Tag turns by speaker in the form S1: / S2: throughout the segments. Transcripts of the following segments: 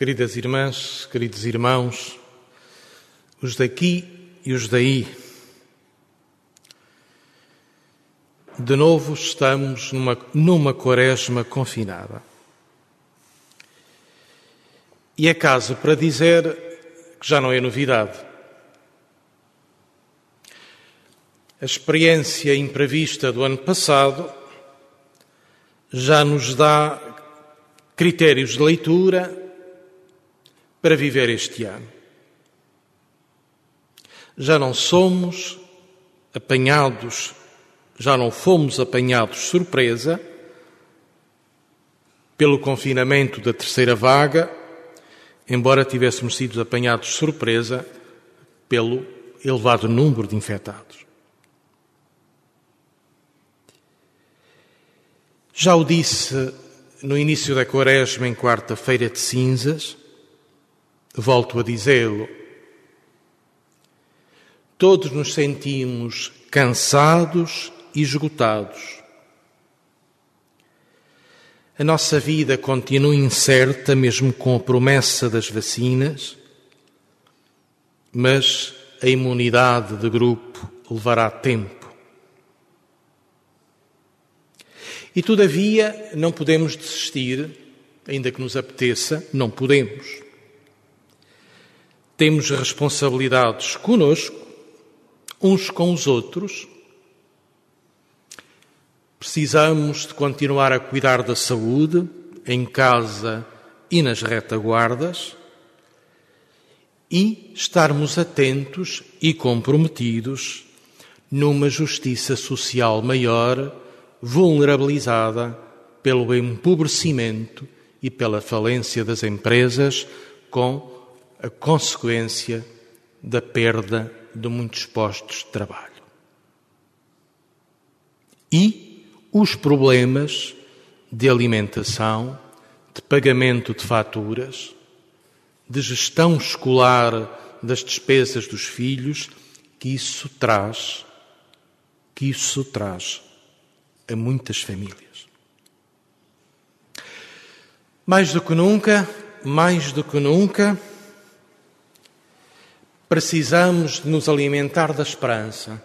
S1: Queridas irmãs, queridos irmãos, os daqui e os daí, de novo estamos numa, numa quaresma confinada. E é caso para dizer que já não é novidade. A experiência imprevista do ano passado já nos dá critérios de leitura para viver este ano. Já não somos apanhados, já não fomos apanhados surpresa pelo confinamento da terceira vaga, embora tivéssemos sido apanhados surpresa pelo elevado número de infectados. Já o disse no início da quaresma, em quarta-feira de cinzas, volto a dizê-lo. Todos nos sentimos cansados e esgotados. A nossa vida continua incerta, mesmo com a promessa das vacinas, mas a imunidade de grupo levará tempo. E todavia não podemos desistir, ainda que nos apeteça, não podemos. Temos responsabilidades conosco, uns com os outros. Precisamos de continuar a cuidar da saúde, em casa e nas retaguardas, e estarmos atentos e comprometidos numa justiça social maior vulnerabilizada pelo empobrecimento e pela falência das empresas, com a consequência da perda de muitos postos de trabalho. E os problemas de alimentação, de pagamento de faturas, de gestão escolar das despesas dos filhos, que isso traz, que isso traz a muitas famílias. Mais do que nunca, mais do que nunca, precisamos de nos alimentar da esperança.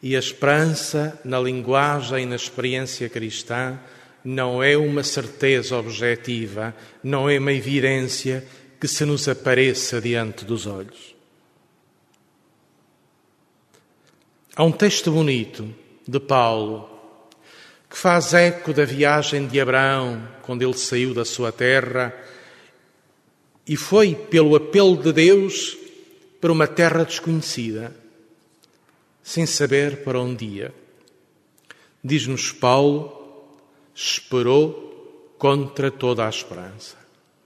S1: E a esperança, na linguagem e na experiência cristã, não é uma certeza objetiva, não é uma evidência que se nos apareça diante dos olhos. Há um texto bonito de Paulo, que faz eco da viagem de Abraão, quando ele saiu da sua terra e foi, pelo apelo de Deus, para uma terra desconhecida, sem saber para onde ia. Diz-nos Paulo, esperou contra toda a esperança.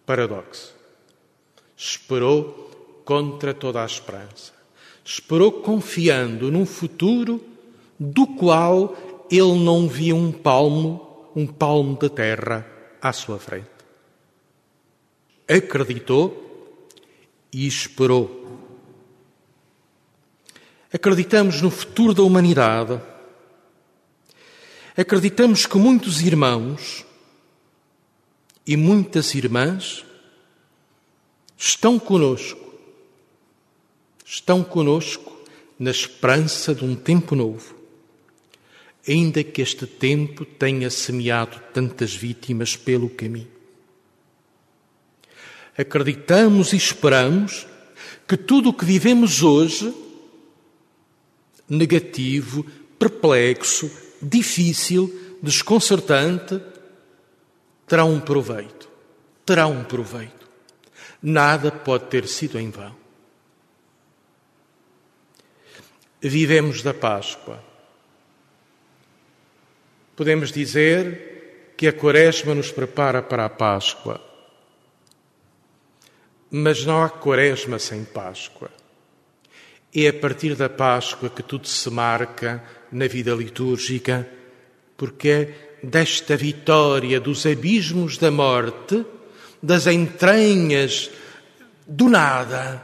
S1: Paradoxo. Esperou contra toda a esperança. Esperou confiando num futuro do qual ele não via um palmo, um palmo de terra à sua frente. Acreditou e esperou. Acreditamos no futuro da humanidade. Acreditamos que muitos irmãos e muitas irmãs estão conosco, estão conosco na esperança de um tempo novo ainda que este tempo tenha semeado tantas vítimas pelo caminho. Acreditamos e esperamos que tudo o que vivemos hoje, negativo, perplexo, difícil, desconcertante, terá um proveito. Terá um proveito. Nada pode ter sido em vão. Vivemos da Páscoa podemos dizer que a Quaresma nos prepara para a Páscoa. Mas não há Quaresma sem Páscoa. É a partir da Páscoa que tudo se marca na vida litúrgica, porque é desta vitória dos abismos da morte, das entranhas do nada,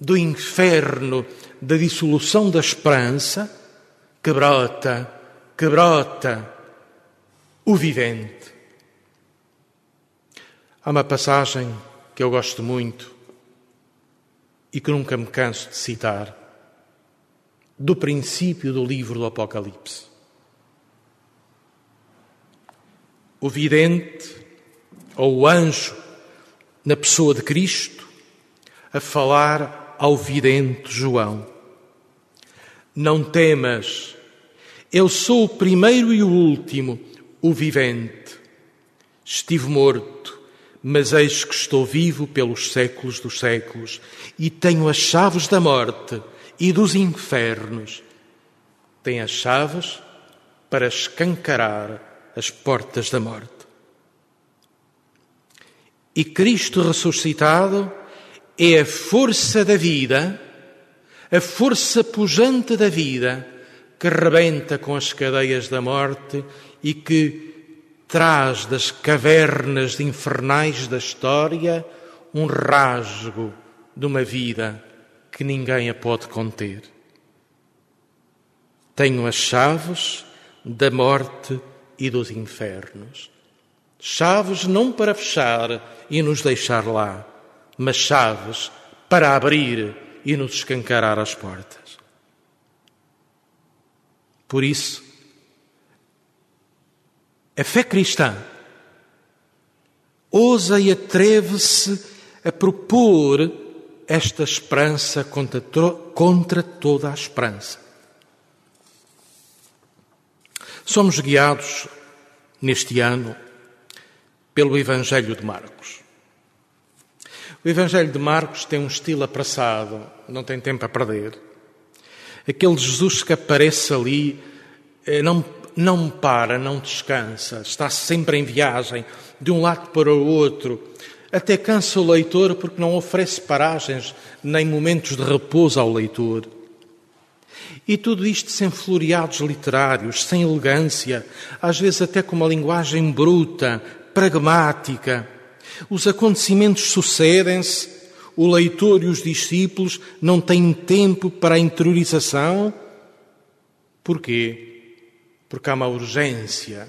S1: do inferno, da dissolução da esperança, que brota que brota o vivente. Há uma passagem que eu gosto muito e que nunca me canso de citar, do princípio do livro do Apocalipse. O vidente ou o anjo, na pessoa de Cristo, a falar ao vidente João: Não temas, eu sou o primeiro e o último, o vivente. Estive morto, mas eis que estou vivo pelos séculos dos séculos e tenho as chaves da morte e dos infernos. Tem as chaves para escancarar as portas da morte. E Cristo ressuscitado é a força da vida, a força pujante da vida, que rebenta com as cadeias da morte e que traz das cavernas infernais da história um rasgo de uma vida que ninguém a pode conter. Tenho as chaves da morte e dos infernos. Chaves não para fechar e nos deixar lá, mas chaves para abrir e nos escancarar as portas. Por isso, a fé cristã ousa e atreve-se a propor esta esperança contra, contra toda a esperança. Somos guiados neste ano pelo Evangelho de Marcos. O Evangelho de Marcos tem um estilo apressado, não tem tempo a perder. Aquele Jesus que aparece ali eh, não não para, não descansa, está sempre em viagem, de um lado para o outro. Até cansa o leitor porque não oferece paragens nem momentos de repouso ao leitor. E tudo isto sem floreados literários, sem elegância, às vezes até com uma linguagem bruta, pragmática. Os acontecimentos sucedem-se, o leitor e os discípulos não têm tempo para a interiorização. Porquê? Porque há uma urgência.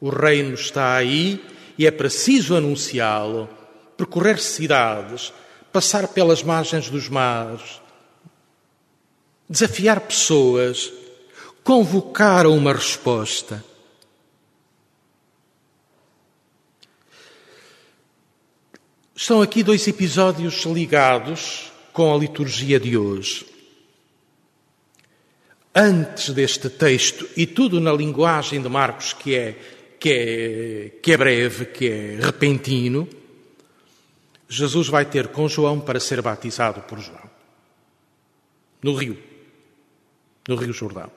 S1: O reino está aí e é preciso anunciá-lo, percorrer cidades, passar pelas margens dos mares, desafiar pessoas, convocar a uma resposta. Estão aqui dois episódios ligados com a liturgia de hoje antes deste texto, e tudo na linguagem de Marcos, que é, que é, que é breve, que é repentino, Jesus vai ter com João para ser batizado por João. No rio. No Rio Jordão.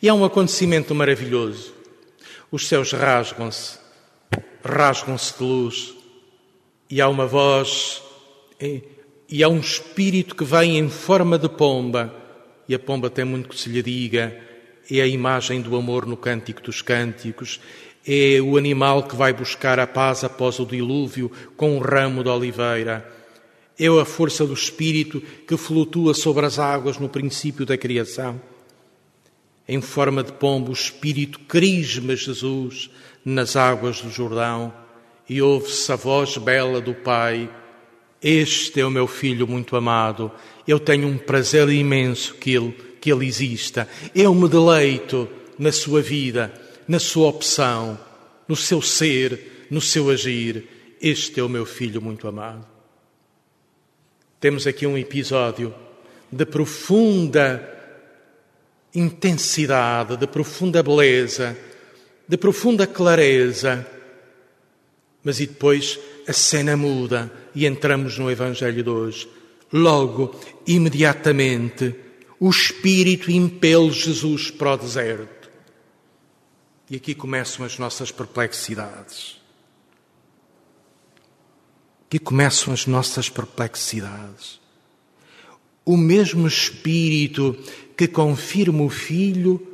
S1: E há um acontecimento maravilhoso. Os céus rasgam-se, rasgam-se de luz, e há uma voz, e há um espírito que vem em forma de pomba e a pomba tem muito que se lhe diga, é a imagem do amor no cântico dos cânticos, é o animal que vai buscar a paz após o dilúvio com um ramo de oliveira, é a força do Espírito que flutua sobre as águas no princípio da criação. Em forma de pombo, o Espírito crisma Jesus nas águas do Jordão. E ouve-se a voz bela do Pai este é o meu filho muito amado. Eu tenho um prazer imenso que ele, que ele exista. Eu me deleito na sua vida, na sua opção, no seu ser, no seu agir. Este é o meu filho muito amado. Temos aqui um episódio de profunda intensidade, de profunda beleza, de profunda clareza. Mas e depois a cena muda e entramos no Evangelho de hoje. Logo, imediatamente, o Espírito impele Jesus para o deserto. E aqui começam as nossas perplexidades. Aqui começam as nossas perplexidades. O mesmo Espírito que confirma o Filho,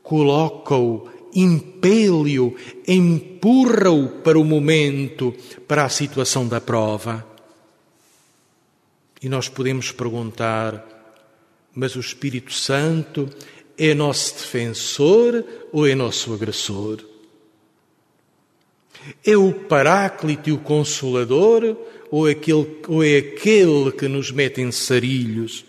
S1: coloca-o impele-o, empurra-o para o momento, para a situação da prova. E nós podemos perguntar: mas o Espírito Santo é nosso defensor ou é nosso agressor? É o Paráclito e o Consolador ou, aquele, ou é aquele que nos mete em sarilhos?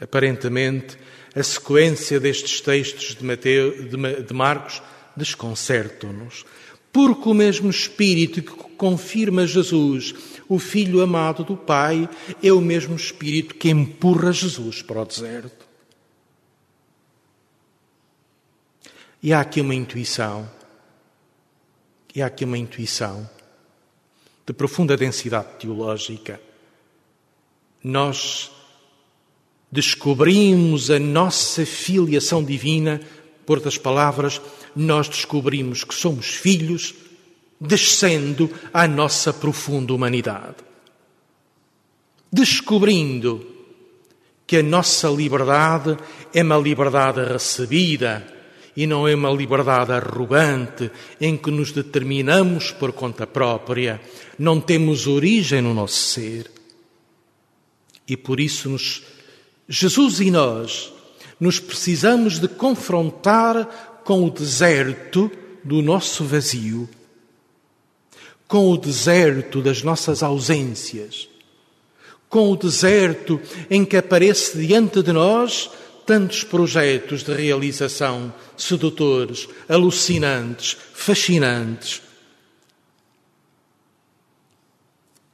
S1: Aparentemente, a sequência destes textos de, Mateu, de, de Marcos desconcertam-nos, porque o mesmo Espírito que confirma Jesus, o Filho amado do Pai, é o mesmo Espírito que empurra Jesus para o deserto. E há aqui uma intuição, e há aqui uma intuição de profunda densidade teológica. Nós descobrimos a nossa filiação divina, por outras palavras, nós descobrimos que somos filhos, descendo à nossa profunda humanidade. Descobrindo que a nossa liberdade é uma liberdade recebida e não é uma liberdade arrogante em que nos determinamos por conta própria, não temos origem no nosso ser. E por isso nos Jesus e nós nos precisamos de confrontar com o deserto do nosso vazio, com o deserto das nossas ausências, com o deserto em que aparece diante de nós tantos projetos de realização sedutores, alucinantes, fascinantes.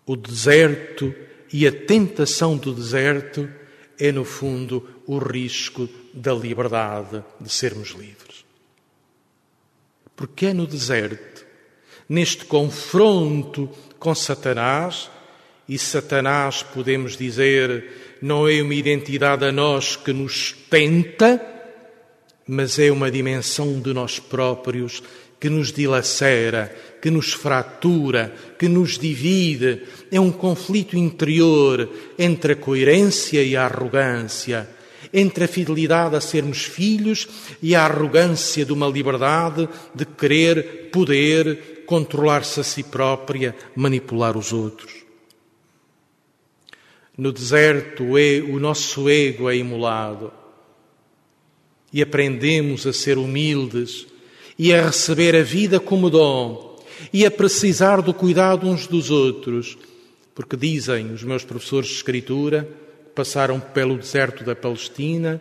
S1: O deserto e a tentação do deserto é, no fundo, o risco da liberdade de sermos livres. Porque é no deserto, neste confronto com Satanás, e Satanás, podemos dizer, não é uma identidade a nós que nos tenta, mas é uma dimensão de nós próprios que nos dilacera, que nos fratura, que nos divide. É um conflito interior entre a coerência e a arrogância, entre a fidelidade a sermos filhos e a arrogância de uma liberdade de querer poder controlar-se a si própria, manipular os outros. No deserto, o nosso ego é imolado e aprendemos a ser humildes e a receber a vida como dom e a precisar do cuidado uns dos outros, porque dizem os meus professores de Escritura, passaram pelo deserto da Palestina,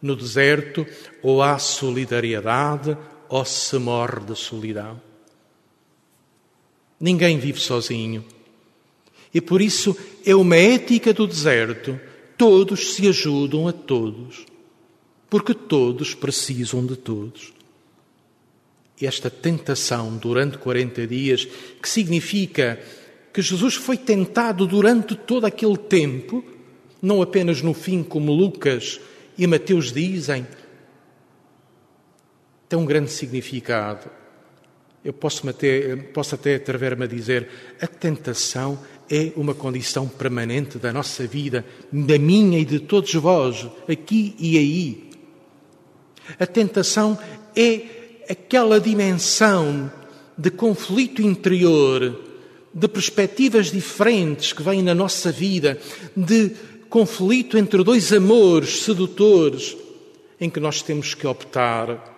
S1: no deserto ou há solidariedade ou se morre de solidão. Ninguém vive sozinho. E por isso é uma ética do deserto. Todos se ajudam a todos. Porque todos precisam de todos esta tentação durante 40 dias, que significa que Jesus foi tentado durante todo aquele tempo, não apenas no fim, como Lucas e Mateus dizem, tem um grande significado. Eu posso até, posso até atrever-me a dizer: a tentação é uma condição permanente da nossa vida, da minha e de todos vós, aqui e aí. A tentação é aquela dimensão de conflito interior, de perspectivas diferentes que vêm na nossa vida, de conflito entre dois amores sedutores, em que nós temos que optar,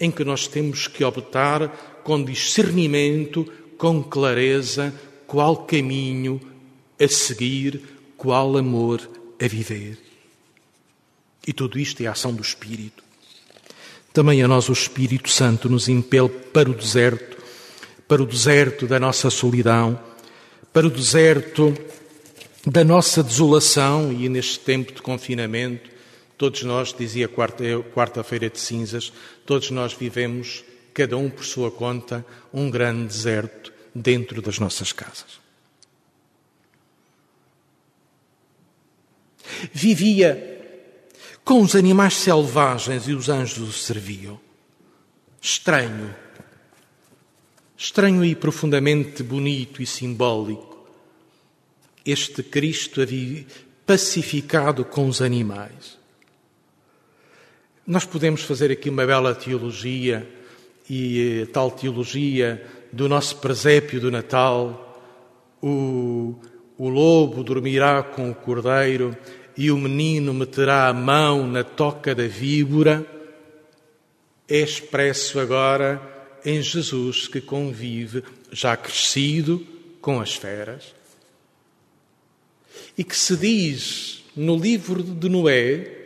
S1: em que nós temos que optar com discernimento, com clareza, qual caminho a seguir, qual amor a viver. E tudo isto é a ação do Espírito. Também a nós o Espírito Santo nos impele para o deserto, para o deserto da nossa solidão, para o deserto da nossa desolação e neste tempo de confinamento, todos nós, dizia quarta-feira de cinzas, todos nós vivemos, cada um por sua conta, um grande deserto dentro das nossas casas. Vivia com os animais selvagens e os anjos o serviam. Estranho. Estranho e profundamente bonito e simbólico. Este Cristo pacificado com os animais. Nós podemos fazer aqui uma bela teologia e eh, tal teologia do nosso presépio do Natal. O, o lobo dormirá com o cordeiro e o menino meterá a mão na toca da víbora, é expresso agora em Jesus que convive, já crescido, com as feras. E que se diz no livro de Noé,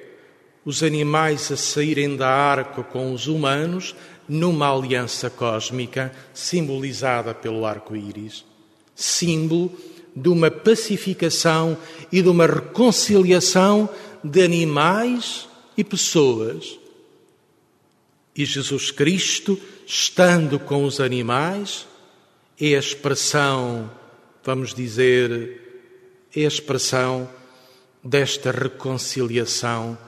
S1: os animais a saírem da arca com os humanos, numa aliança cósmica simbolizada pelo arco-íris, símbolo de uma pacificação e de uma reconciliação de animais e pessoas. E Jesus Cristo, estando com os animais, é a expressão, vamos dizer, é a expressão desta reconciliação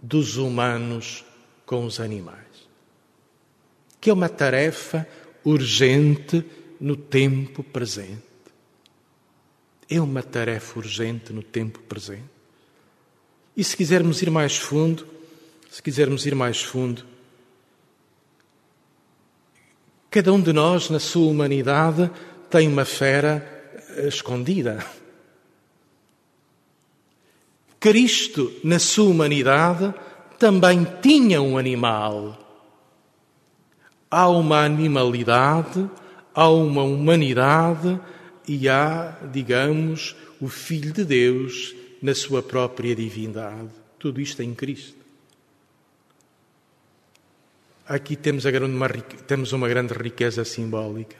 S1: dos humanos com os animais. Que é uma tarefa urgente no tempo presente. É uma tarefa urgente no tempo presente. E se quisermos ir mais fundo, se quisermos ir mais fundo, cada um de nós, na sua humanidade, tem uma fera escondida. Cristo, na sua humanidade, também tinha um animal. Há uma animalidade, há uma humanidade e há, digamos, o Filho de Deus na sua própria divindade. Tudo isto em Cristo. Aqui temos, uma, temos uma grande riqueza simbólica.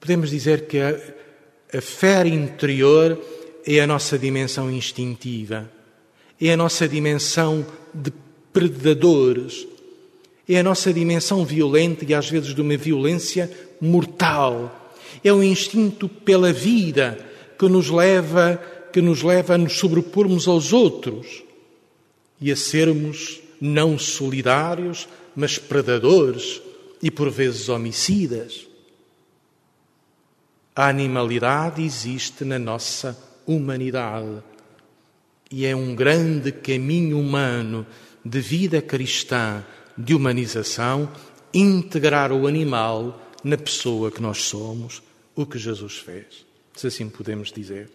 S1: Podemos dizer que a, a fé interior é a nossa dimensão instintiva, é a nossa dimensão de predadores, é a nossa dimensão violenta e às vezes de uma violência mortal. É o instinto pela vida que nos leva que nos leva a nos sobrepormos aos outros e a sermos não solidários, mas predadores e por vezes homicidas. A animalidade existe na nossa humanidade e é um grande caminho humano de vida cristã, de humanização, integrar o animal na pessoa que nós somos, o que Jesus fez, se assim podemos dizer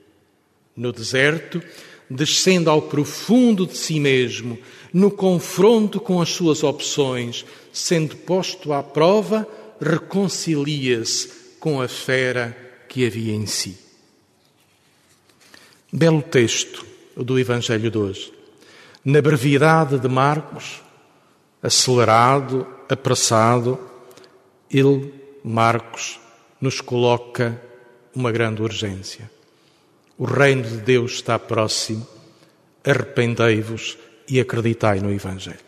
S1: no deserto, descendo ao profundo de si mesmo, no confronto com as suas opções, sendo posto à prova, reconcilia-se com a fera que havia em si. Belo texto do Evangelho de hoje. Na brevidade de Marcos, acelerado, apressado, ele, Marcos, nos coloca uma grande urgência. O reino de Deus está próximo. Arrependei-vos e acreditai no Evangelho.